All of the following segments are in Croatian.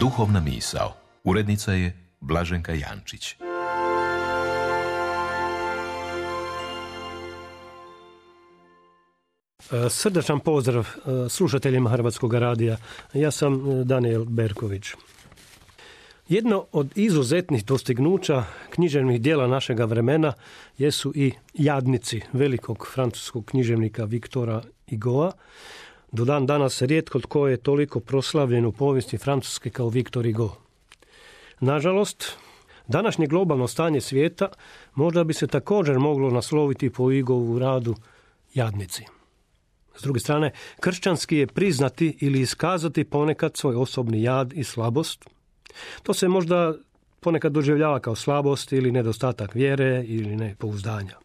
Duhovna misao. Urednica je Blaženka Jančić. E, srdačan pozdrav e, slušateljima Hrvatskog radija. Ja sam e, Daniel Berković. Jedno od izuzetnih dostignuća književnih dijela našega vremena jesu i jadnici velikog francuskog književnika Viktora Igoa. Do dan danas rijetko tko je toliko proslavljen u povijesti Francuske kao Viktor Igo. Nažalost, današnje globalno stanje svijeta možda bi se također moglo nasloviti po Igovu radu jadnici. S druge strane, kršćanski je priznati ili iskazati ponekad svoj osobni jad i slabost. To se možda ponekad doživljava kao slabost ili nedostatak vjere ili nepouzdanja.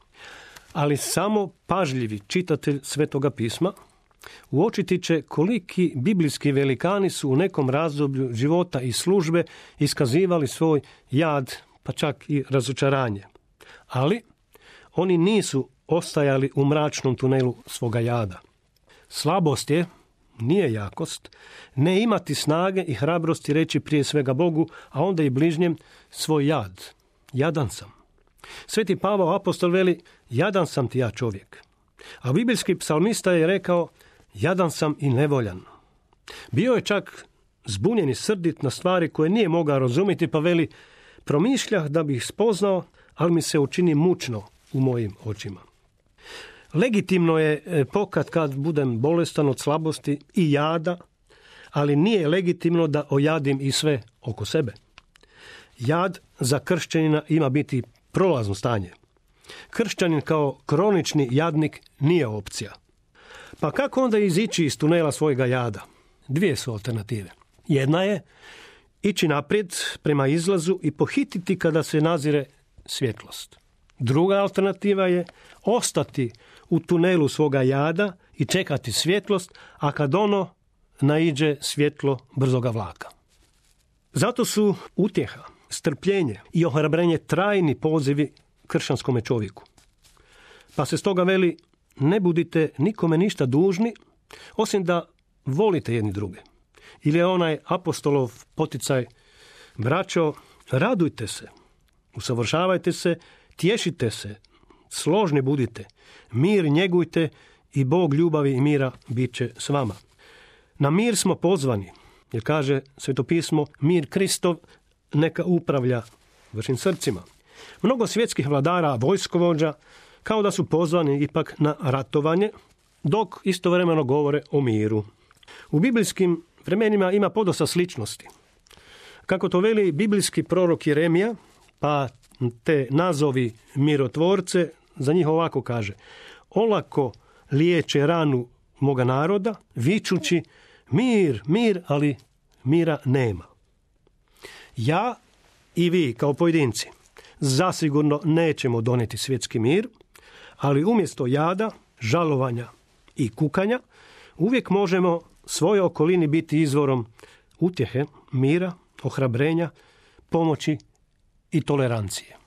Ali samo pažljivi čitatelj Svetoga pisma uočiti će koliki biblijski velikani su u nekom razdoblju života i službe iskazivali svoj jad, pa čak i razočaranje. Ali oni nisu ostajali u mračnom tunelu svoga jada. Slabost je, nije jakost, ne imati snage i hrabrosti reći prije svega Bogu, a onda i bližnjem svoj jad. Jadan sam. Sveti Pavao apostol veli, jadan sam ti ja čovjek. A biblijski psalmista je rekao, jadan sam i nevoljan. Bio je čak zbunjen i srdit na stvari koje nije mogao razumjeti, pa veli, promišljah da bih spoznao, ali mi se učini mučno u mojim očima. Legitimno je e, pokat kad budem bolestan od slabosti i jada, ali nije legitimno da ojadim i sve oko sebe. Jad za kršćanina ima biti prolazno stanje. Kršćanin kao kronični jadnik nije opcija. Pa kako onda izići iz tunela svojega jada? Dvije su alternative. Jedna je ići naprijed prema izlazu i pohititi kada se nazire svjetlost. Druga alternativa je ostati u tunelu svoga jada i čekati svjetlost, a kad ono naiđe svjetlo brzoga vlaka. Zato su utjeha, strpljenje i ohrabrenje trajni pozivi kršćanskome čovjeku. Pa se stoga veli, ne budite nikome ništa dužni, osim da volite jedni druge. Ili je onaj apostolov poticaj, braćo, radujte se, usavršavajte se, tješite se, složni budite, mir njegujte i Bog ljubavi i mira bit će s vama. Na mir smo pozvani, jer kaže svetopismo, mir Kristov neka upravlja vašim srcima. Mnogo svjetskih vladara, vojskovođa, kao da su pozvani ipak na ratovanje, dok istovremeno govore o miru. U biblijskim vremenima ima podosta sličnosti. Kako to veli biblijski prorok Jeremija, pa te nazovi mirotvorce za njih ovako kaže. Olako liječe ranu moga naroda, vičući mir, mir, ali mira nema. Ja i vi kao pojedinci zasigurno nećemo doneti svjetski mir, ali umjesto jada, žalovanja i kukanja, uvijek možemo svoje okolini biti izvorom utjehe, mira, ohrabrenja, pomoći i tolerancije.